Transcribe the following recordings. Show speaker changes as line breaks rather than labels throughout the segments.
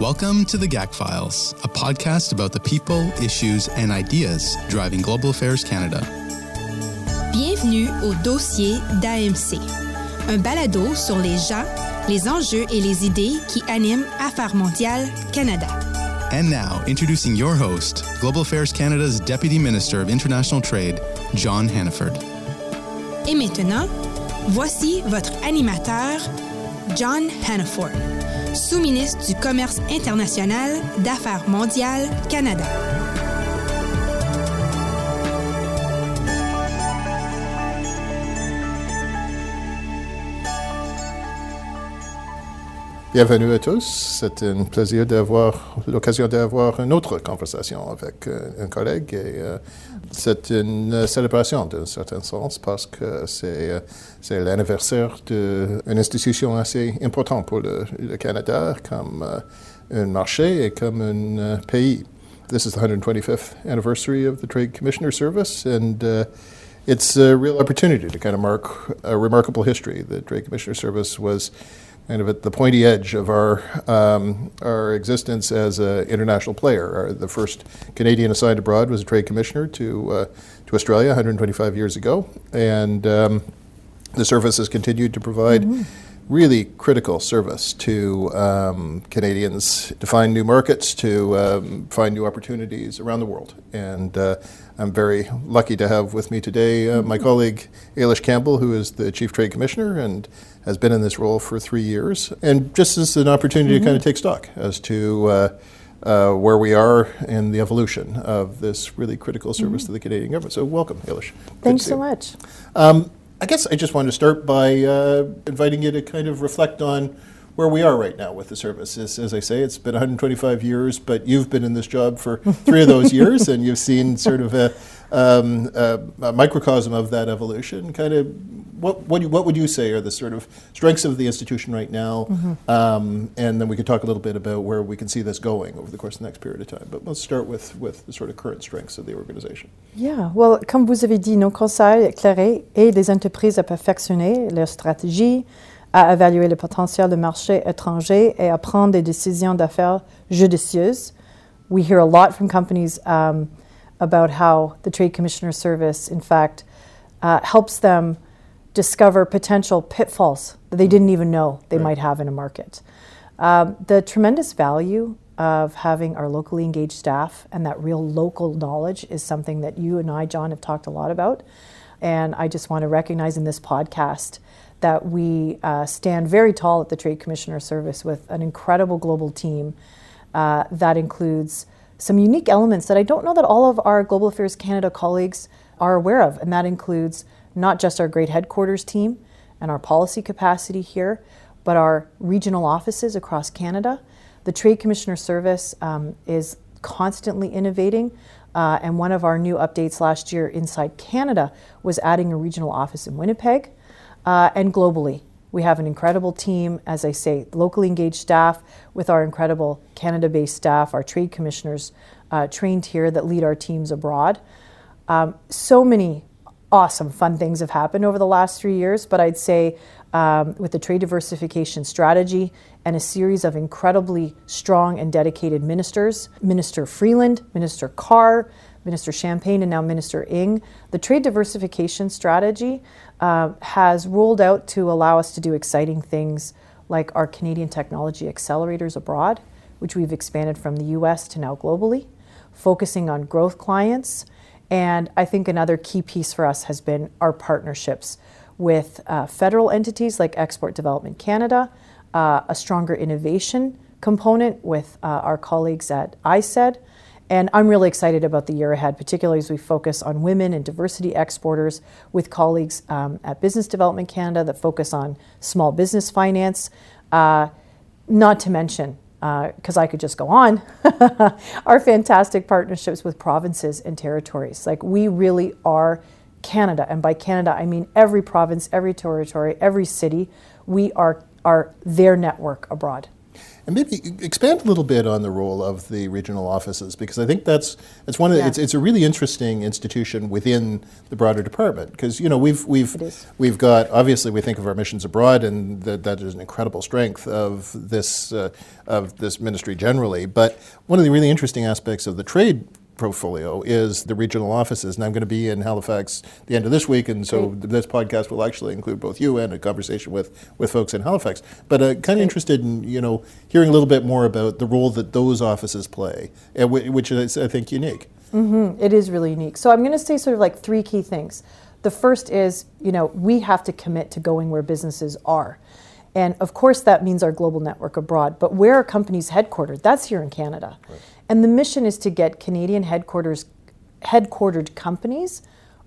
Welcome to the GAC Files, a podcast about the people, issues, and ideas driving Global Affairs Canada.
Bienvenue au dossier d'AMC, un balado sur les gens, les enjeux et les idées qui animent Affaires mondiales Canada.
And now, introducing your host, Global Affairs Canada's Deputy Minister of International Trade, John Hannaford.
Et maintenant, voici votre animateur, John Hannaford, sous-ministre du Commerce international, d'Affaires mondiales Canada.
Bienvenue à tous. C'est un plaisir d'avoir l'occasion d'avoir une autre conversation avec euh, un collègue. Et, euh, c'est une célébration d'un certain sens parce que c'est, euh, l'anniversaire d'une institution assez importante pour le, Canada comme un marché et comme un pays. This is the 125th anniversary of the Trade Commissioner Service and uh, it's a real opportunity to kind of mark a remarkable history. The Trade Commissioner Service was kind of at the pointy edge of our um, our existence as an international player. Our, the first Canadian assigned abroad was a trade commissioner to uh, to Australia 125 years ago, and um, the service has continued to provide. Really critical service to um, Canadians to find new markets, to um, find new opportunities around the world. And uh, I'm very lucky to have with me today uh, my colleague Ailish Campbell, who is the Chief Trade Commissioner and has been in this role for three years. And just as an opportunity to kind of take stock as to uh, uh, where we are in the evolution of this really critical service to the Canadian government. So, welcome, Ailish.
Thanks so much.
Um, I guess I just wanted to start by uh, inviting you to kind of reflect on where we are right now with the service. As, as I say, it's been 125 years, but you've been in this job for three of those years, and you've seen sort of a, um, a, a microcosm of that evolution. Kind of, what what, you, what would you say are the sort of strengths of the institution right now? Um, and then we could talk a little bit about where we can see this going over the course of the next period of time. But let's start with with the sort of current strengths of the organization.
Yeah, well, comme vous avez dit, nos conseils éclairés et les entreprises à perfectionner leur stratégie, à évaluer le potentiel de marché étranger et à prendre des décisions d'affaires judicieuses. We hear a lot from companies um, about how the Trade Commissioner Service, in fact, uh, helps them discover potential pitfalls that they didn't even know they
Right.
might have in a market. Um, the tremendous value of having our locally engaged staff and that real local knowledge is something that you and I, John, have talked a lot about. And I just want to recognize in this podcast that we uh, stand very tall at the Trade Commissioner Service with an incredible global team uh, that includes some unique elements that I don't know that all of our Global Affairs Canada colleagues are aware of. And that includes not just our great headquarters team and our policy capacity here, but our regional offices across Canada. The Trade Commissioner Service um, is constantly innovating. Uh, and one of our new updates last year inside Canada was adding a regional office in Winnipeg uh, and globally. We have an incredible team, as I say, locally engaged staff with our incredible Canada based staff, our trade commissioners uh, trained here that lead our teams abroad. Um, so many awesome, fun things have happened over the last three years, but I'd say um, with the trade diversification strategy and a series of incredibly strong and dedicated ministers Minister Freeland, Minister Carr, Minister Champagne, and now Minister Ng, the trade diversification strategy uh, has rolled out to allow us to do exciting things like our Canadian technology accelerators abroad, which we've expanded from the US to now globally, focusing on growth clients. And I think another key piece for us has been our partnerships with uh, federal entities like Export Development Canada, uh, a stronger innovation component with uh, our colleagues at ISED. And I'm really excited about the year ahead, particularly as we focus on women and diversity exporters with colleagues um, at Business Development Canada that focus on small business finance. Uh, not to mention, because I could just go on, our fantastic partnerships with provinces and territories. Like, we really are Canada. And by Canada, I mean every province, every territory, every city. We are, are their network abroad.
And maybe expand a little bit on the role of the regional offices because I think that's it's one of yeah. it's, it's a really interesting institution within the broader department. Because you know we've we've we've got obviously we think of our missions abroad and that, that is an incredible strength of this uh, of this ministry generally. But one of the really interesting aspects of the trade portfolio is the regional offices. And I'm going to be in Halifax the end of this week, and so Great. this podcast will actually include both you and a conversation with, with folks in Halifax. But uh, kind of interested in you know hearing a little bit more about the role that those offices play, uh, which is I think unique.
Mm-hmm. It is really unique. So I'm going to say sort of like three key things. The first is you know we have to commit to going where businesses are. And of course, that means our global network abroad. But where are companies headquartered? That's here in Canada. Right. And the mission is to get Canadian headquarters, headquartered companies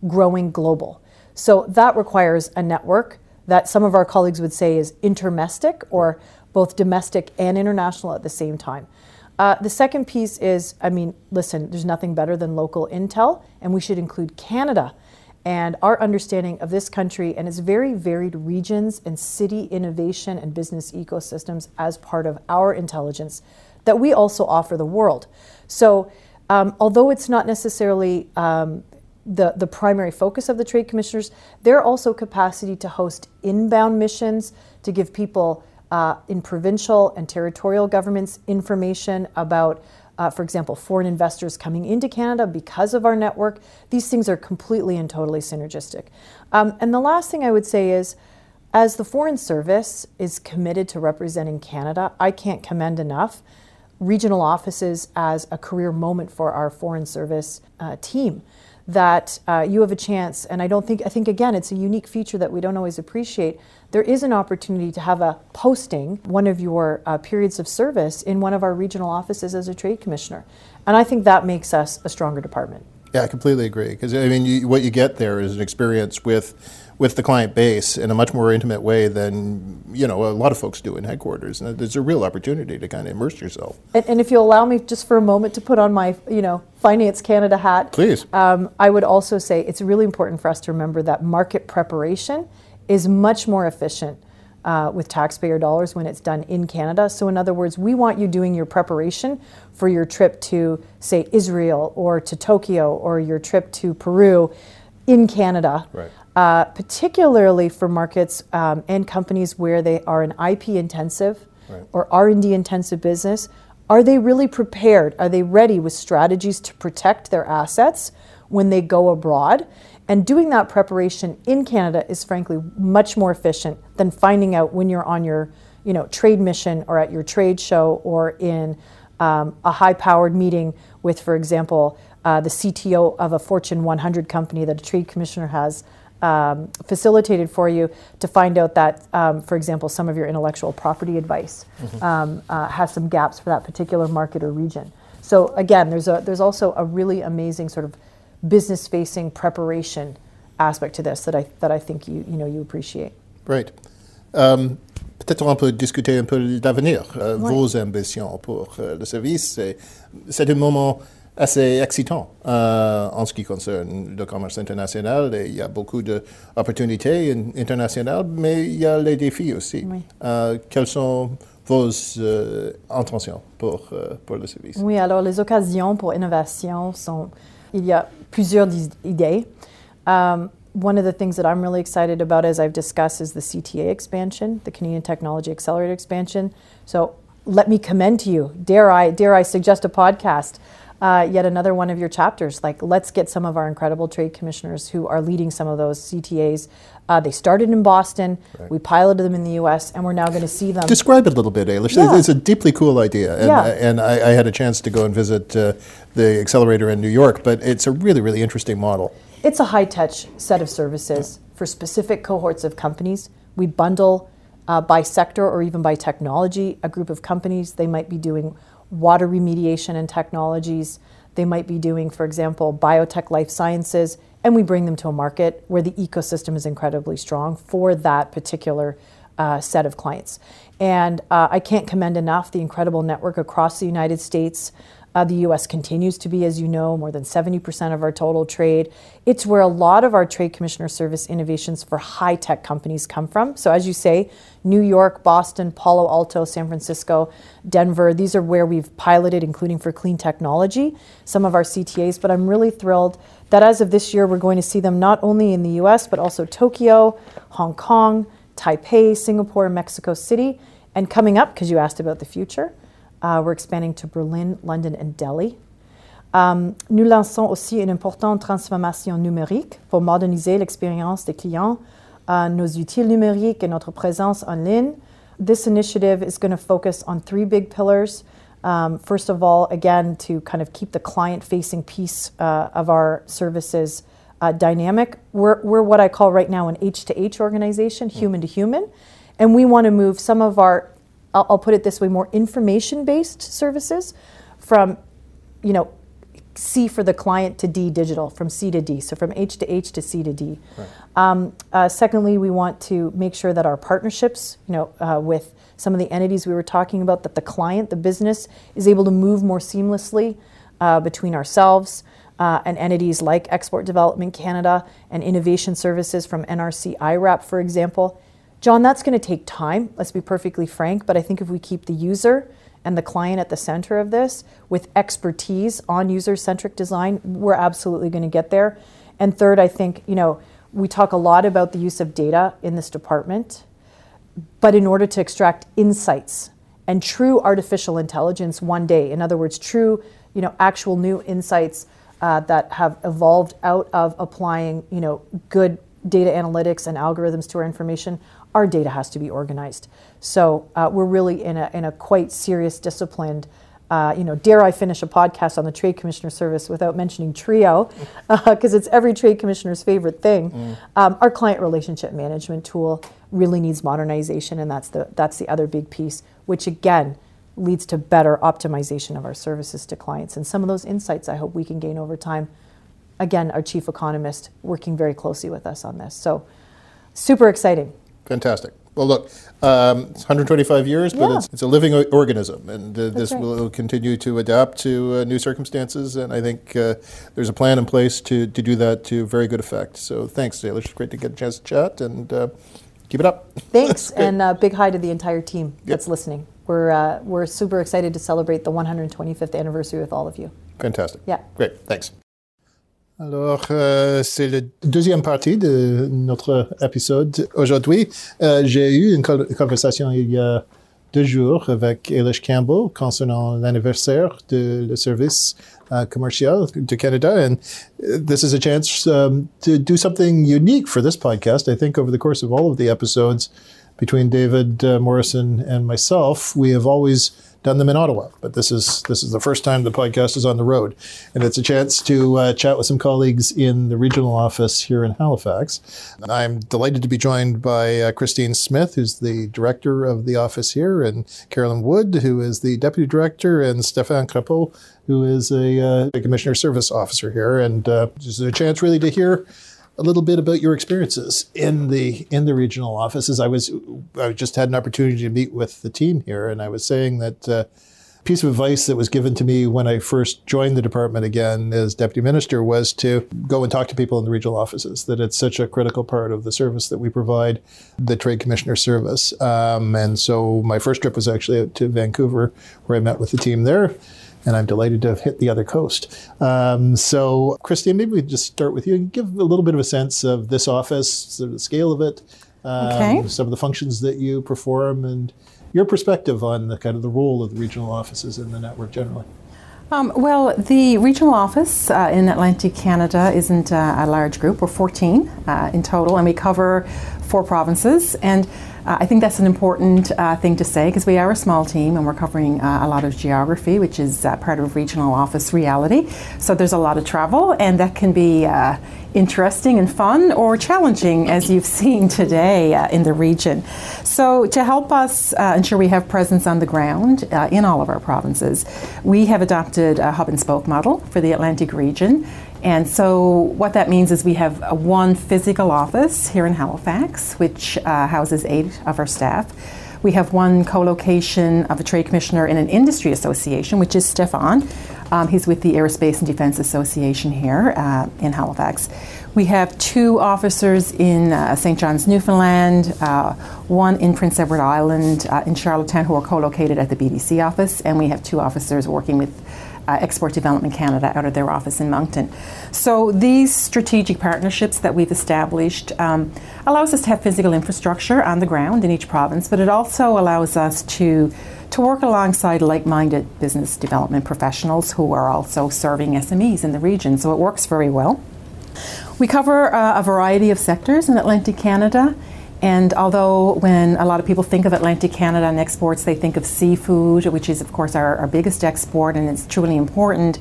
growing global. So that requires a network that some of our colleagues would say is intermestic or both domestic and international at the same time. Uh, the second piece is I mean, listen, there's nothing better than local intel, and we should include Canada and our understanding of this country and its very varied regions and city innovation and business ecosystems as part of our intelligence that we also offer the world. So, um, although it's not necessarily um, the, the primary focus of the trade commissioners, their also capacity to host inbound missions to give people uh, in provincial and territorial governments information about, uh, for example, foreign investors coming into Canada because of our network. These things are completely and totally synergistic. Um, and the last thing I would say is, as the Foreign Service is committed to representing Canada, I can't commend enough regional offices as a career moment for our Foreign Service uh, team. That uh, you have a chance, and I don't think, I think again, it's a unique feature that we don't always appreciate. There is an opportunity to have a posting, one of your uh, periods of service, in one of our regional offices as a trade commissioner. And I think that makes us a stronger department.
Yeah, I completely agree. Because I mean, you, what you get there is an experience with with the client base in a much more intimate way than you know a lot of folks do in headquarters. And there's a real opportunity to kind of immerse yourself.
And, and if you'll allow me just for a moment to put on my you know Finance Canada hat,
please.
Um, I would also say it's really important for us to remember that market preparation is much more efficient. Uh, with taxpayer dollars when it's done in Canada. So, in other words, we want you doing your preparation for your trip to, say, Israel or to Tokyo or your trip to Peru in Canada.
Right
uh, particularly for markets um, and companies where they are an IP intensive right. or R&D intensive business. Are they really prepared? Are they ready with strategies to protect their assets when they go abroad? And doing that preparation in Canada is frankly much more efficient than finding out when you're on your you know, trade mission or at your trade show or in um, a high powered meeting with, for example, uh, the CTO of a Fortune 100 company that a trade commissioner has um, facilitated for you to find out that, um, for example, some of your intellectual property advice mm-hmm. um, uh, has some gaps for that particular market or region. So again, there's a there's also a really amazing sort of business-facing preparation aspect to this that I that I think you you know you appreciate.
Right. Um, peut-être on peut discuter un peu d'avenir, euh, ouais. vos ambitions pour euh, le service. C'est un moment assez excitant euh, en ce qui concerne le commerce international. Et il y a beaucoup d'opportunités internationales, mais il y a les défis aussi. Oui. Euh, quelles sont vos euh, intentions pour, pour le service?
Oui, alors les occasions pour innovation sont, il y a plusieurs idées. Um, one of the things that I'm really excited about, as I've discussed, is the CTA expansion, the Canadian Technology Accelerator expansion. So let me commend to you. Dare I, dare I suggest a podcast? Uh, yet another one of your chapters. Like, let's get some of our incredible trade commissioners who are leading some of those CTAs. Uh, they started in Boston. Right. We piloted them in the U.S., and we're now going to see them.
Describe it a little bit, Ailish. Yeah. It's a deeply cool idea, and, yeah. and I, I, had a chance to go and visit uh, the accelerator in New York. But it's a really, really interesting model.
It's a high-touch set of services yeah. for specific cohorts of companies. We bundle uh, by sector or even by technology a group of companies. They might be doing water remediation and technologies. They might be doing, for example, biotech life sciences, and we bring them to a market where the ecosystem is incredibly strong for that particular uh, set of clients. And uh, I can't commend enough the incredible network across the United States Uh, the US continues to be, as you know, more than 70% of our total trade. It's where a lot of our Trade Commissioner Service innovations for high tech companies come from. So, as you say, New York, Boston, Palo Alto, San Francisco, Denver, these are where we've piloted, including for clean technology, some of our CTAs. But I'm really thrilled that as of this year, we're going to see them not only in the US, but also Tokyo, Hong Kong, Taipei, Singapore, Mexico City, and coming up, because you asked about the future. Uh, we're expanding to Berlin, London, and Delhi. Um, nous lançons aussi une importante transformation numérique pour moderniser l'expérience des clients, uh, nos outils numériques et notre présence en ligne. This initiative is going to focus on three big pillars. Um, first of all, again, to kind of keep the client facing piece uh, of our services uh, dynamic. We're, we're what I call right now an H to H organization, human to human. And we want to move some of our I'll, I'll put it this way, more information-based services from, you know, C for the client to D digital, from C to D, so from H to H to C to D. Right. Um, uh, secondly, we want to make sure that our partnerships, you know, uh, with some of the entities we were talking about, that the client, the business, is able to move more seamlessly uh, between ourselves uh, and entities like Export Development Canada and Innovation Services from NRC IRAP, for example. John, that's going to take time, let's be perfectly frank, but I think if we keep the user and the client at the center of this with expertise on user centric design, we're absolutely going to get there. And third, I think, you know, we talk a lot about the use of data in this department, but in order to extract insights and true artificial intelligence one day, in other words, true, you know, actual new insights uh, that have evolved out of applying, you know, good data analytics and algorithms to our information, our data has to be organized. So uh, we're really in a, in a quite serious, disciplined, uh, you know, dare I finish a podcast on the Trade Commissioner Service without mentioning Trio, because uh, it's every Trade Commissioner's favorite thing. Mm. Um, our client relationship management tool really needs modernization, and that's the that's the other big piece, which again leads to better optimization of our services to clients. And some of those insights I hope we can gain over time. Again, our chief economist working very closely with us on this. So super exciting.
Fantastic. Well, look, um, it's 125 years, but yeah. it's, it's, a living organism, and uh, this right. will continue to adapt to uh, new circumstances. And I think uh, there's a plan in place to, to do that to very good effect. So thanks, Taylor. It's great to get a chance to chat, and uh, keep it up.
Thanks, and uh, big hi to the entire team yep. that's listening. We're, uh, we're super excited to celebrate the 125th anniversary with all of you.
Fantastic.
Yeah.
Great. Thanks. Alors, euh, c'est la deuxième partie de notre épisode. Aujourd'hui, euh, j'ai eu une conversation il y a deux jours avec Eilish Campbell concernant l'anniversaire de service uh, commercial du Canada. And uh, this is a chance um, to do something unique for this podcast. I think over the course of all of the episodes between David uh, Morrison and myself, we have always done them in Ottawa, but this is this is the first time the podcast is on the road, and it's a chance to uh, chat with some colleagues in the regional office here in Halifax. I'm delighted to be joined by uh, Christine Smith, who's the director of the office here, and Carolyn Wood, who is the deputy director, and Stéphane Crapeau, who is a, uh, a commissioner service officer here, and uh, just a chance really to hear a little bit about your experiences in the in the regional offices. I was I just had an opportunity to meet with the team here, and I was saying that uh, piece of advice that was given to me when I first joined the department again as deputy minister was to go and talk to people in the regional offices. That it's such a critical part of the service that we provide, the trade commissioner service. Um, and so my first trip was actually out to Vancouver, where I met with the team there and I'm delighted to have hit the other coast. Um, so, Christine, maybe we just start with you and give a little bit of a sense of this office, sort of the scale of it, um, okay. some of the functions that you perform, and your perspective on the kind of the role of the regional offices in the network generally.
Um, well, the regional office uh, in Atlantic Canada isn't uh, a large group. We're 14 uh, in total, and we cover four provinces. And I think that's an important uh, thing to say because we are a small team and we're covering uh, a lot of geography, which is uh, part of regional office reality. So there's a lot of travel, and that can be uh, interesting and fun or challenging, as you've seen today uh, in the region. So, to help us ensure we have presence on the ground in all of our provinces, we have adopted a hub and spoke model for the Atlantic region. And so, what that means is we have a one physical office here in Halifax, which uh, houses eight of our staff. We have one co location of a trade commissioner in an industry association, which is Stéphane, Um, he's with the Aerospace and Defense Association here uh, in Halifax. We have two officers in uh, St. John's, Newfoundland, uh, one in Prince Edward Island uh, in Charlottetown, who are co located at the BDC office, and we have two officers working with uh, Export Development Canada out of their office in Moncton. So these strategic partnerships that we've established um, allows us to have physical infrastructure on the ground in each province, but it also allows us to to work alongside like-minded business development professionals who are also serving SMEs in the region. So it works very well. We cover uh, a variety of sectors in Atlantic Canada. And although when a lot of people think of Atlantic Canada and exports, they think of seafood, which is, of course, our, our biggest export and it's truly important,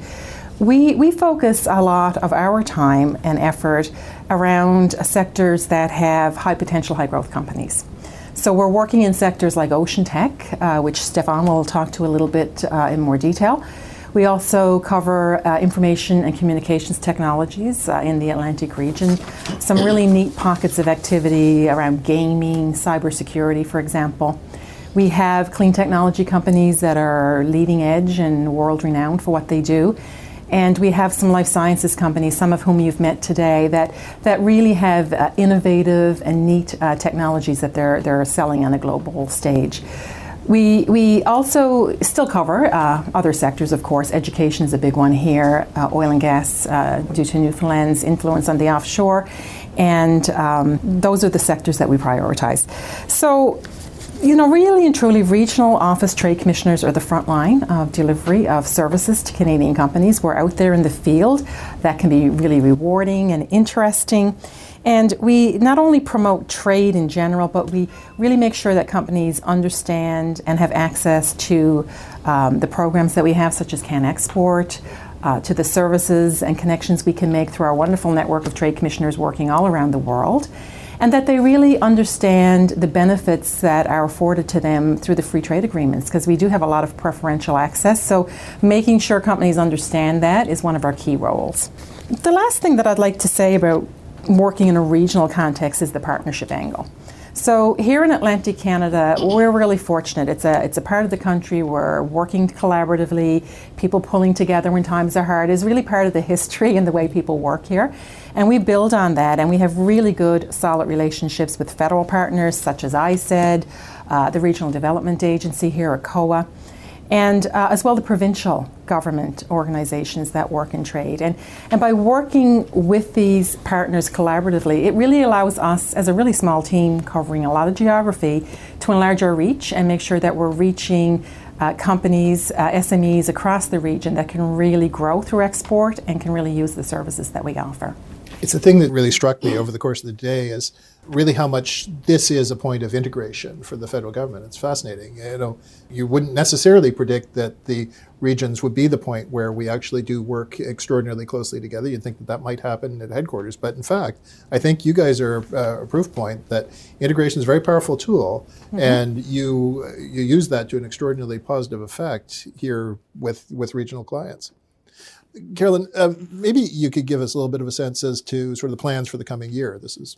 we, we focus a lot of our time and effort around sectors that have high potential, high growth companies. So we're working in sectors like ocean tech, uh, which Stéphane will talk to a little bit uh, in more detail. We also cover uh, information and communications technologies uh, in the Atlantic region. Some really neat pockets of activity around gaming, cybersecurity, for example. We have clean technology companies that are leading edge and world renowned for what they do. And we have some life sciences companies, some of whom you've met today, that, that really have uh, innovative and neat uh, technologies that they're, they're selling on a global stage. We, we also still cover uh, other sectors, of course. Education is a big one here, uh, oil and gas, uh, due to Newfoundland's influence on the offshore. And um, those are the sectors that we prioritize. So, you know, really and truly, regional office trade commissioners are the front line of delivery of services to Canadian companies. We're out there in the field. That can be really rewarding and interesting. And we not only promote trade in general, but we really make sure that companies understand and have access to um, the programs that we have, such as CanExport, uh, to the services and connections we can make through our wonderful network of trade commissioners working all around the world. And that they really understand the benefits that are afforded to them through the free trade agreements, because we do have a lot of preferential access. So, making sure companies understand that is one of our key roles. The last thing that I'd like to say about working in a regional context is the partnership angle. So here in Atlantic Canada, we're really fortunate. It's a it's a part of the country where working collaboratively, people pulling together when times are hard is really part of the history and the way people work here. And we build on that, and we have really good, solid relationships with federal partners such as ISED, uh, the Regional Development Agency here, ACOA and uh, as well the provincial government organizations that work in trade. And, and by working with these partners collaboratively, it really allows us, as a really small team covering a lot of geography, to enlarge our reach and make sure that we're reaching uh, companies, uh, SMEs across the region that can really grow through export and can really use the services that we offer.
It's the thing that really struck me over the course of the day is really how much this is a point of integration for the federal government. It's fascinating. You know, you wouldn't necessarily predict that the regions would be the point where we actually do work extraordinarily closely together. You'd think that that might happen at headquarters, but in fact, I think you guys are uh, a proof point that integration is a very powerful tool, mm-hmm. and you you use that to an extraordinarily positive effect here with with regional clients. Carolyn, uh, maybe you could give us a little bit of a sense as to sort of the plans for the coming year. This is,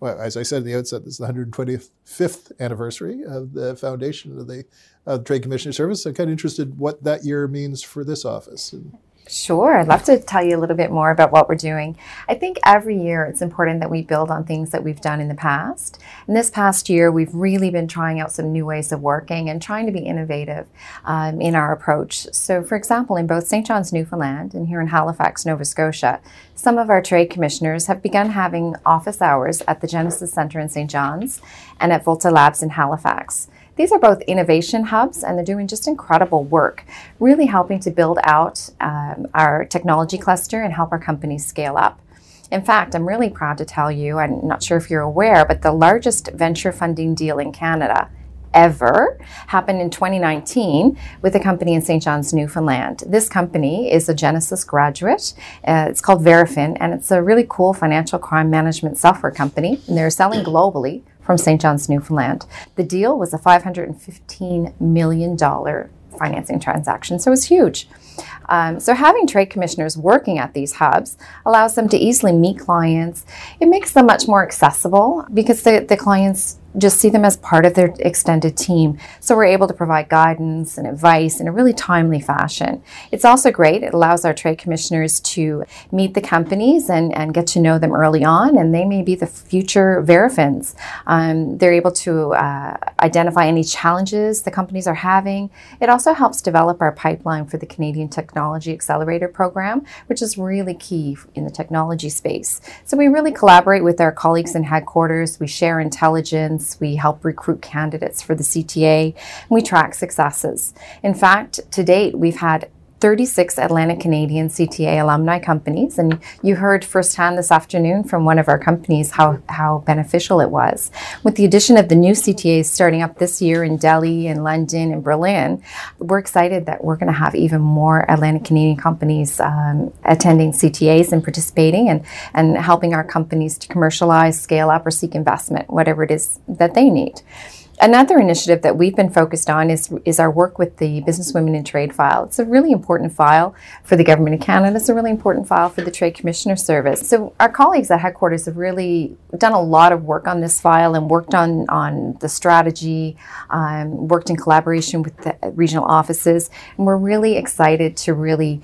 well, as I said at the outset, this is the 125th anniversary of the foundation of the uh, Trade Commissioner Service. I'm kind of interested what that year means for this office. And,
Sure, I'd love to tell you a little bit more about what we're doing. I think every year it's important that we build on things that we've done in the past. And this past year, we've really been trying out some new ways of working and trying to be innovative um, in our approach. So, for example, in both St. John's, Newfoundland, and here in Halifax, Nova Scotia, some of our trade commissioners have begun having office hours at the Genesis Centre in St. John's and at Volta Labs in Halifax. These are both innovation hubs, and they're doing just incredible work, really helping to build out um, our technology cluster and help our companies scale up. In fact, I'm really proud to tell you, I'm not sure if you're aware, but the largest venture funding deal in Canada ever happened in 2019 with a company in St. John's, Newfoundland. This company is a Genesis graduate. Uh, it's called Verafin, and it's a really cool financial crime management software company. And they're selling globally from St. John's, Newfoundland. The deal was a $515 million financing transaction, so it was huge. Um, so having trade commissioners working at these hubs allows them to easily meet clients. It makes them much more accessible because the, the clients just see them as part of their extended team. So we're able to provide guidance and advice in a really timely fashion. It's also great. It allows our trade commissioners to meet the companies and, and get to know them early on, and they may be the future Verafins. Um, they're able to uh, identify any challenges the companies are having. It also helps develop our pipeline for the Canadian Technology Accelerator Program, which is really key in the technology space. So we really collaborate with our colleagues in headquarters. We share intelligence we help recruit candidates for the CTA, and we track successes. In fact, to date, we've had 36 Atlantic Canadian CTA alumni companies. And you heard firsthand this afternoon from one of our companies how, how beneficial it was. With the addition of the new CTAs starting up this year in Delhi and London and Berlin, we're excited that we're going to have even more Atlantic Canadian companies um, attending CTAs and participating and, and helping our companies to commercialize, scale up, or seek investment, whatever it is that they need. Another initiative that we've been focused on is, is our work with the Business Women in Trade file. It's a really important file for the Government of Canada. It's a really important file for the Trade Commissioner Service. So our colleagues at headquarters have really done a lot of work on this file and worked on, on the strategy, um, worked in collaboration with the regional offices. And we're really excited to really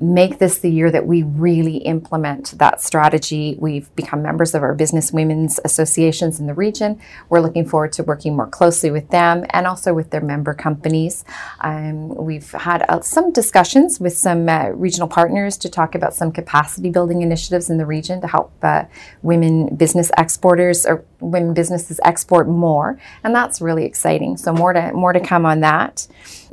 make this the year that we really implement that strategy. We've become members of our business women's associations in the region. We're looking forward to working more closely with them and also with their member companies. Um, we've had uh, some discussions with some uh, regional partners to talk about some capacity building initiatives in the region to help uh, women business exporters or women businesses export more, and that's really exciting. So more to more to come on that.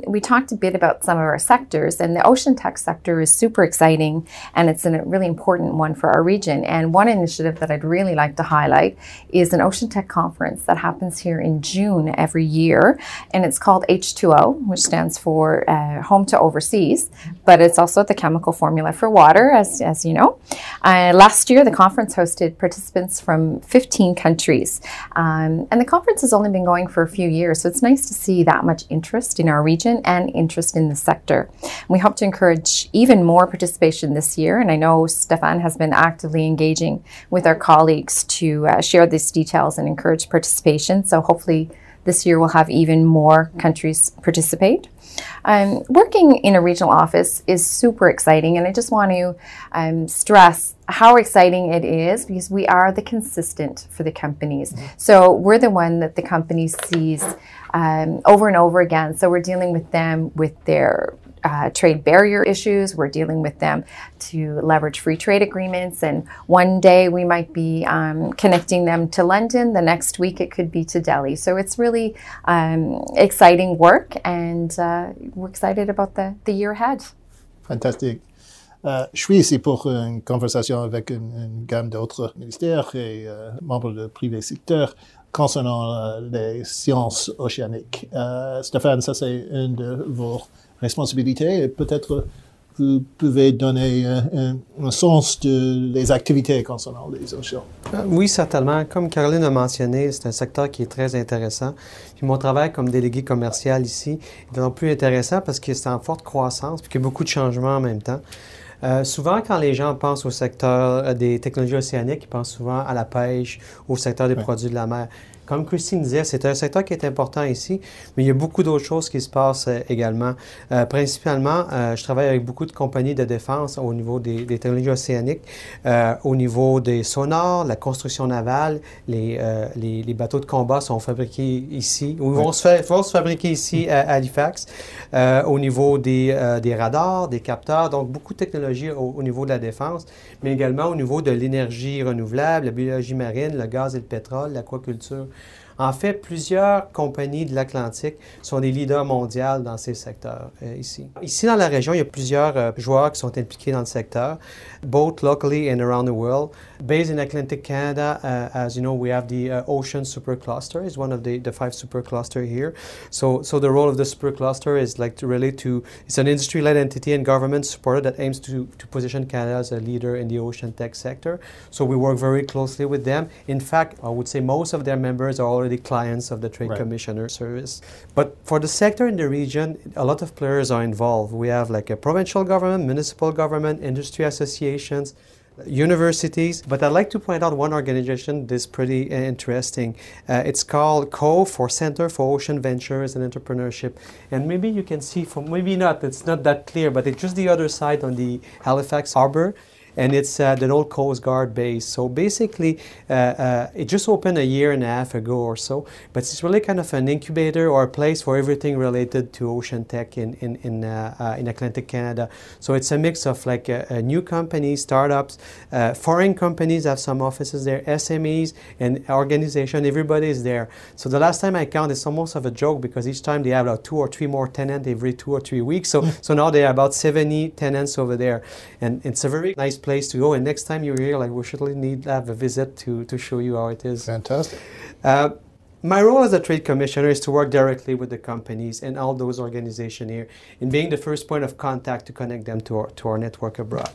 We talked a bit about some of our sectors, and the ocean tech sector is super exciting, and it's a really important one for our region. And one initiative that I'd really like to highlight is an ocean tech conference that happens here in June every year, and it's called H2O, which stands for uh, Home to Overseas, but it's also the chemical formula for water, as as you know. Uh, last year, the conference hosted participants from 15 countries, um, and the conference has only been going for a few years, so it's nice to see that much interest in our region and interest in the sector. We hope to encourage even more participation this year, and I know Stéphane has been actively engaging with our colleagues to uh, share these details and encourage participation. So hopefully this year we'll have even more countries participate. Um, working in a regional office is super exciting, and I just want to um, stress how exciting it is because we are the consistent for the companies. Mm-hmm. So we're the one that the company sees um, over and over again. So we're dealing with them with their uh, trade barrier issues. We're dealing with them to leverage free trade agreements. And one day we might be um, connecting them to London. The next week it could be to Delhi. So it's really um, exciting work, and uh, we're excited about the, the year ahead.
Fantastique. Euh, je suis ici pour une conversation avec une, une gamme d'autres ministères et euh, membres du privé secteur concernant euh, les sciences océaniques. Euh, Stéphane, ça c'est une de vos responsabilités et peut-être vous pouvez donner un, un, sens de les activités concernant les océans.
Euh, oui, certainement. Comme Caroline a mentionné, c'est un secteur qui est très intéressant. Puis mon travail comme délégué commercial ici est vraiment plus intéressant parce que c'est en forte croissance puis qu'il y a beaucoup de changements en même temps. Euh, souvent, quand les gens pensent au secteur des technologies océaniques, ils pensent souvent à la pêche, au secteur des produits de la mer. Comme Christine disait, c'est un secteur qui est important ici, mais il y a beaucoup d'autres choses qui se passent euh, également. Euh, principalement, euh, je travaille avec beaucoup de compagnies de défense au niveau des, technologies océaniques, au niveau des sonars, la construction navale, les, les, bateaux de combat sont fabriqués ici, ou vont, se, vont se fabriquer ici à Halifax, au niveau des, des, radars, des capteurs, donc beaucoup de technologies au, au niveau de la défense, mais également au niveau de l'énergie renouvelable, la biologie marine, le gaz et le pétrole, l'aquaculture. En fait, plusieurs compagnies de l'Atlantique sont des leaders mondiaux dans ces secteurs euh, ici. Ici, dans la région, il y a plusieurs euh, joueurs qui sont impliqués dans le secteur, both locally and around the world. Based in Atlantic Canada, uh, as you know, we have the uh, Ocean Supercluster. It's one of the, the five supercluster here. So, so the role of the supercluster is like to to, it's an industry-led entity and government supported that aims to, to position Canada as a leader in the ocean tech sector. So we work very closely with them. In fact, I would say most of their members are already already clients of the Trade right. Commissioner service. But for the sector in the region, a lot of players are involved. We have like a provincial government, municipal government, industry associations, universities. But I'd like to point out one organization that's pretty interesting. Uh, it's called COVE for Center for Ocean Ventures and Entrepreneurship. And maybe you can see from maybe not, it's not that clear, but it's just the other side on the Halifax Harbor and it's at an old Coast Guard base. So basically, uh, uh, it just opened a year and a half ago or so, but it's really kind of an incubator or a place for everything related to ocean tech in in in, uh, uh in Atlantic Canada. So it's a mix of like uh, uh, new companies, startups, foreign companies have some offices there, SMEs, and organization. Everybody is there. So the last time I counted, it's almost of a joke because each time they have like two or three more tenants every two or three weeks. So so now they are about 70 tenants over there, and it's a very nice place to go. And next time you're here, like we should need to have a visit to, to show you how it is.
Fantastic.
Uh, my role as a trade commissioner is to work directly with the companies and all those organizations here in being the first point of contact to connect them to our, to our network abroad.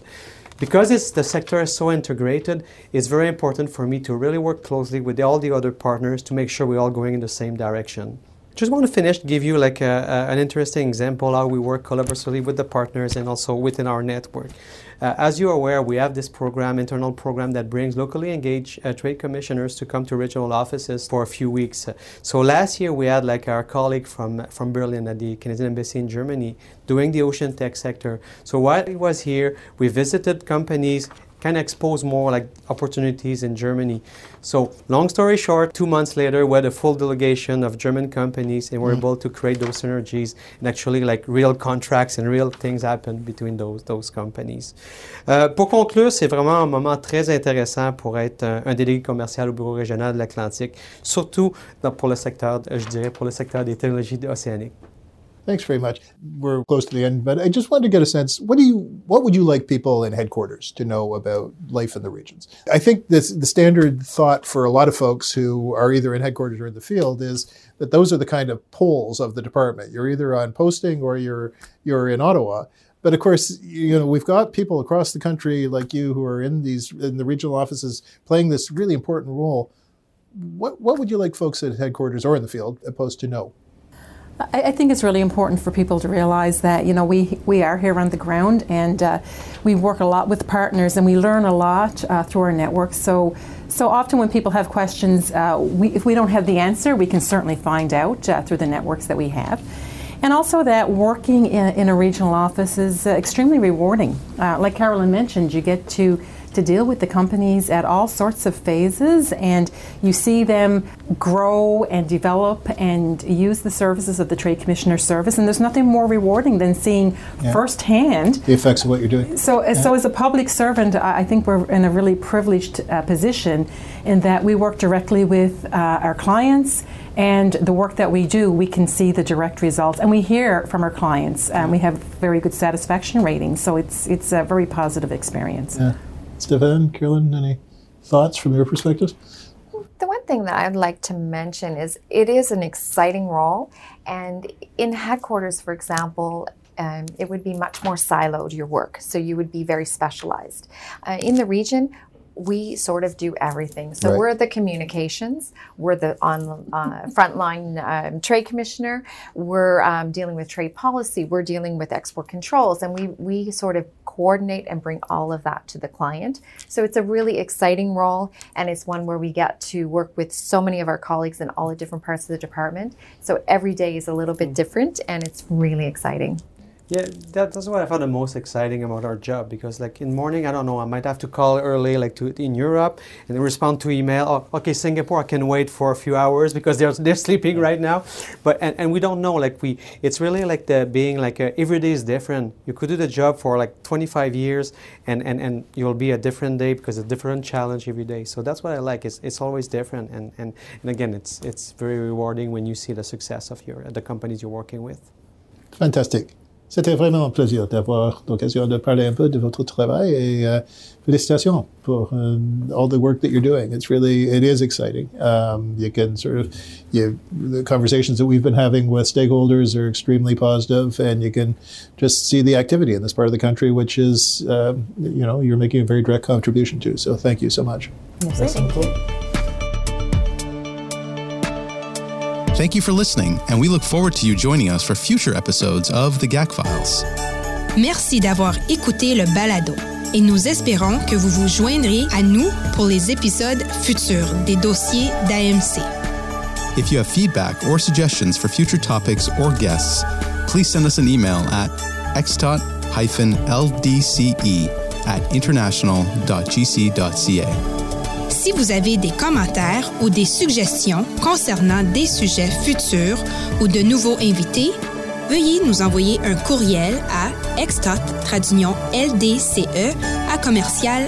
Because it's, the sector is so integrated, it's very important for me to really work closely with all the other partners to make sure we're all going in the same direction. Just want to finish, give you like a, a, an interesting example how we work collaboratively with the partners and also within our network. Uh, as you're aware, we have this program, internal program that brings locally engaged uh, trade commissioners to come to regional offices for a few weeks. So last year we had like our colleague from from Berlin at the Canadian Embassy in Germany doing the ocean tech sector. So while he was here, we visited companies kind of expose more like opportunities in Germany. So long story short, two months later, we had a full delegation of German companies and we're mm. able to create those synergies and actually like real contracts and real things happen between those, those companies. Euh, pour conclure, c'est vraiment un moment très intéressant pour être un, un délégué commercial au bureau régional de l'Atlantique, surtout dans, pour le secteur, je dirais, pour le secteur des technologies océaniques.
Thanks very much. We're close to the end, but I just wanted to get a sense. What do you, what would you like people in headquarters to know about life in the regions? I think this, the standard thought for a lot of folks who are either in headquarters or in the field is that those are the kind of poles of the department. You're either on posting or you're you're in Ottawa. But of course, you know we've got people across the country like you who are in these in the regional offices playing this really important role. What what would you like folks at headquarters or in the field opposed to know?
I, I, think it's really important for people to realize that you know we we are here on the ground and uh, we work a lot with partners and we learn a lot uh, through our network. So so often when people have questions, uh, we, if we don't have the answer, we can certainly find out uh, through the networks that we have. And also that working in, in a regional office is uh, extremely rewarding. Uh, like Carolyn mentioned, you get to to deal with the companies at all sorts of phases, and you see them grow and develop and use the services of the Trade Commissioner Service. And there's nothing more rewarding than seeing yeah. firsthand
the effects of what you're doing.
So, yeah. so as a public servant, I think we're in a really privileged uh, position in that we work directly with uh, our clients and the work that we do, we can see the direct results, and we hear from our clients, and we have very good satisfaction ratings. So it's it's a very positive experience.
Yeah. Stéphane, Carolyn, any thoughts from your perspective?
The one thing that I'd like to mention is it is an exciting role, and in headquarters, for example, um, it would be much more siloed your work, so you would be very specialized. Uh, in the region, we sort of do everything. So right. we're the communications, we're the on uh, frontline um, trade commissioner, we're um, dealing with trade policy, we're dealing with export controls, and we we sort of coordinate and bring all of that to the client. So it's a really exciting role, and it's one where we get to work with so many of our colleagues in all the different parts of the department. So every day is a little bit different, and it's really exciting.
Yeah, that, that's what I found the most exciting about our job because, like, in morning, I don't know, I might have to call early, like, to in Europe, and respond to email. Oh, okay, Singapore, I can wait for a few hours because they're they're sleeping right now. But and, and we don't know, like, we it's really like the being like a, every day is different. You could do the job for like 25 years, and and and you'll be a different day because a different challenge every day. So that's what I like. It's it's always different, and and and again, it's it's very rewarding when you see the success of your the companies you're working with.
Fantastic. C'était vraiment un plaisir d'avoir l'occasion de parler un peu de votre travail et uh, félicitations for um, all the work that you're doing. It's really, it is exciting. Um, you can sort of, you, the conversations that we've been having with stakeholders are extremely positive and you can just see the activity in this part of the country, which is, uh, you know, you're making a very direct contribution to. So thank you so much.
Yes, thank
Thank you for listening, and we look forward to you joining us for future episodes of The GAC Files.
Merci d'avoir écouté le balado. et nous espérons que vous vous joindrez à nous pour les épisodes futurs des dossiers d'AMC.
If you have feedback or suggestions for future topics or guests, please send us an email at xtot-ldce at international.gc.ca.
Si vous avez des commentaires ou des suggestions concernant des sujets futurs ou de nouveaux invités, veuillez nous envoyer un courriel à extot ldce à commercial.